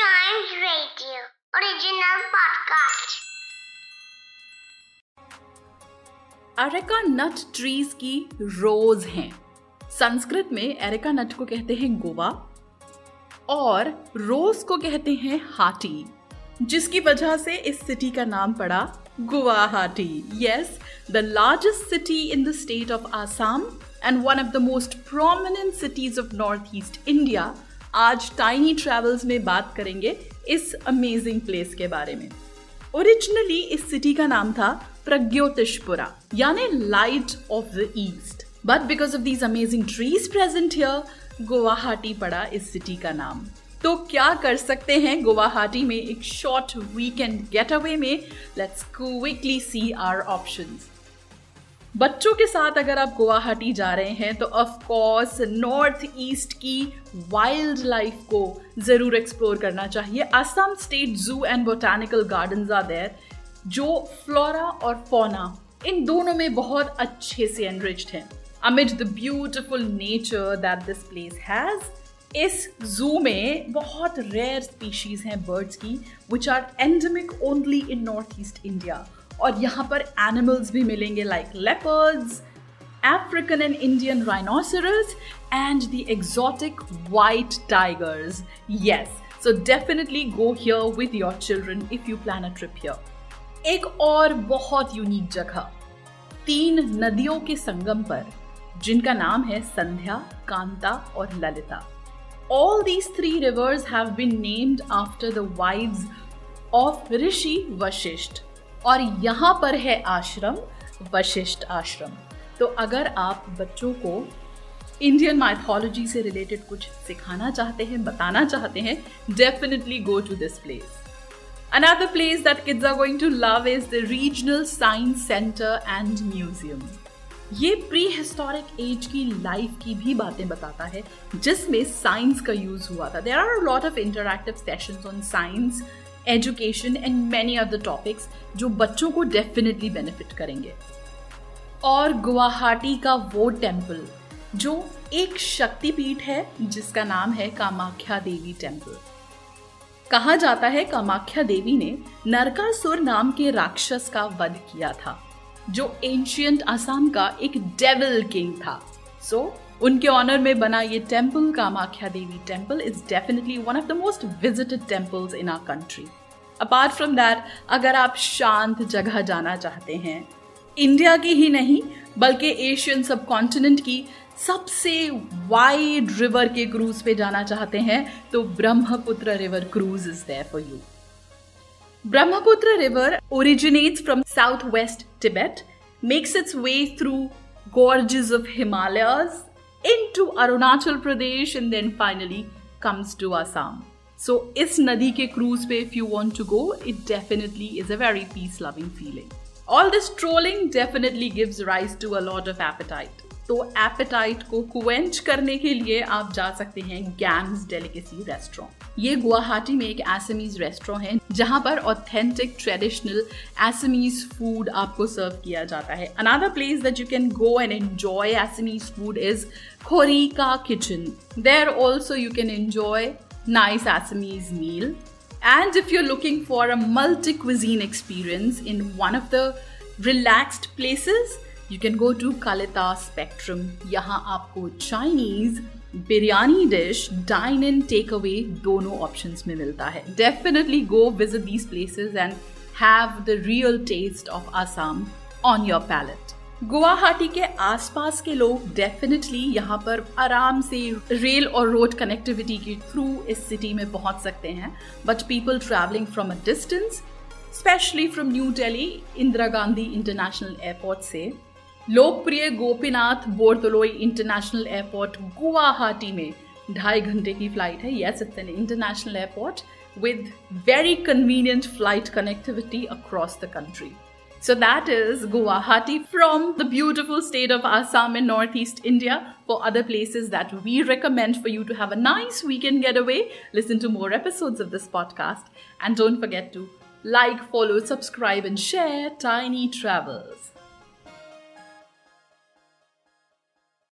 Chimes Radio नट trees की रोज हैं। संस्कृत में एरिका नट को कहते हैं गोवा और रोज को कहते हैं हाटी, जिसकी वजह से इस सिटी का नाम पड़ा Guwahati. Yes the largest city in the state of Assam and one of the most prominent cities of north east India आज टाइनी ट्रेवल्स में बात करेंगे इस अमेजिंग प्लेस के बारे में। ओरिजिनली इस सिटी का नाम था प्रज्ञोतिषपुरा यानी light of the east but because of these amazing trees present here Guwahati पड़ा इस सिटी का नाम। तो क्या कर सकते हैं गुवाहाटी में एक शॉर्ट वीकेंड गेट अवे में? Let's quickly see our options बच्चों के साथ अगर आप गुवाहाटी जा रहे हैं तो ऑफ़ कोर्स नॉर्थ ईस्ट की वाइल्ड लाइफ को ज़रूर एक्सप्लोर करना चाहिए। Assam state zoo and botanical garden are there जो फ्लोरा और फोना इन दोनों में बहुत अच्छे से एनरिच्ड हैं। Amid the beautiful nature that this place has इस जू में बहुत रेयर स्पीशीज हैं बर्ड्स की which are endemic only in north east India और यहाँ पर एनिमल्स भी मिलेंगे like leopards African and Indian rhinoceros and the exotic white tigers. Yes, so definitely go here with your children if you plan a trip here. एक और बहुत unique जगह तीन नदियों के संगम पर जिनका नाम है संध्या कांता और Lalita All these three rivers have been named after the wives of ऋषि वशिष्ठ और यहाँ पर है आश्रम, वशिष्ठ आश्रम। तो अगर आप बच्चों को इंडियन माइथोलॉजी से रिलेटेड कुछ सिखाना चाहते हैं, बताना चाहते हैं definitely go to this place Another place that kids are going to love is the Regional Science Center and Museum. ये प्री हिस्टोरिक एज की लाइफ की भी बातें बताता है, जिसमें साइंस का यूज़ हुआ था। There are lot of interactive sessions on science education and many other topics जो बच्चों को डेफिनेटली बेनिफिट करेंगे। और गुवाहाटी का वो टेंपल जो एक शक्तिपीठ है जिसका नाम है कामाख्या देवी टेंपल कहा जाता है कामाख्या देवी ने नरकासुर नाम के राक्षस का वध किया था जो एंशियंट असम का एक डेविल किंग था। सो so, उनके ऑनर में बना ये temple Kamakhya Devi temple is definitely one of the most visited temples in our country apart from that अगर आप शांत जगह जाना चाहते हैं इंडिया की ही नहीं, बल्कि एशियन सब कॉन्टिनेंट की सबसे वाइड रिवर के क्रूज पे जाना चाहते हैं तो Brahmaputra river cruise is there for you Brahmaputra river originates from south west Tibet makes its way through gorges of Himalayas into Arunachal Pradesh and then finally comes to Assam. So, is Nadi Ke cruise pe if you want to go, it definitely is a very peace loving feeling. All this trolling definitely gives rise to a lot of appetite. तो appetite को quench करने के लिए आप जा सकते हैं games delicacy restaurant ये गुवाहाटी में एक एसमीज रेस्टोरेंट है जहाँ पर ऑथेंटिक ट्रेडिशनल एसमीज फ़ूड आपको सर्व किया जाता है. Another place that you can go and enjoy Assamese food is Khorika kitchen there also you can enjoy nice Assamese meal. And if you're looking for a multi cuisine experience in one of the relaxed places, you can go to Kalita Spectrum यहाँ आपको Chinese biryani dish dine in take away दोनों option में मिलता है। Definitely go visit these places and have the real taste of Assam on your palate Guwahati के आसपास के लोग डेफिनेटली यहाँ पर आराम से रेल और रोड कनेक्टिविटी के थ्रू इस सिटी में पहुँच सकते हैं। But people travelling from a distance specially from New Delhi Indira Gandhi international airport से लोकप्रिय गोपीनाथ बोरदोलोई इंटरनेशनल एयरपोर्ट गुवाहाटी में ढाई घंटे की फ्लाइट है yes it's an international airport with very convenient flight connectivity across the country. So that is Guwahati from the beautiful state of Assam in northeast India. For other places that we recommend for you to have a nice weekend getaway, listen to more episodes of this podcast. And don't forget to like, follow, subscribe, and share Tiny Travels.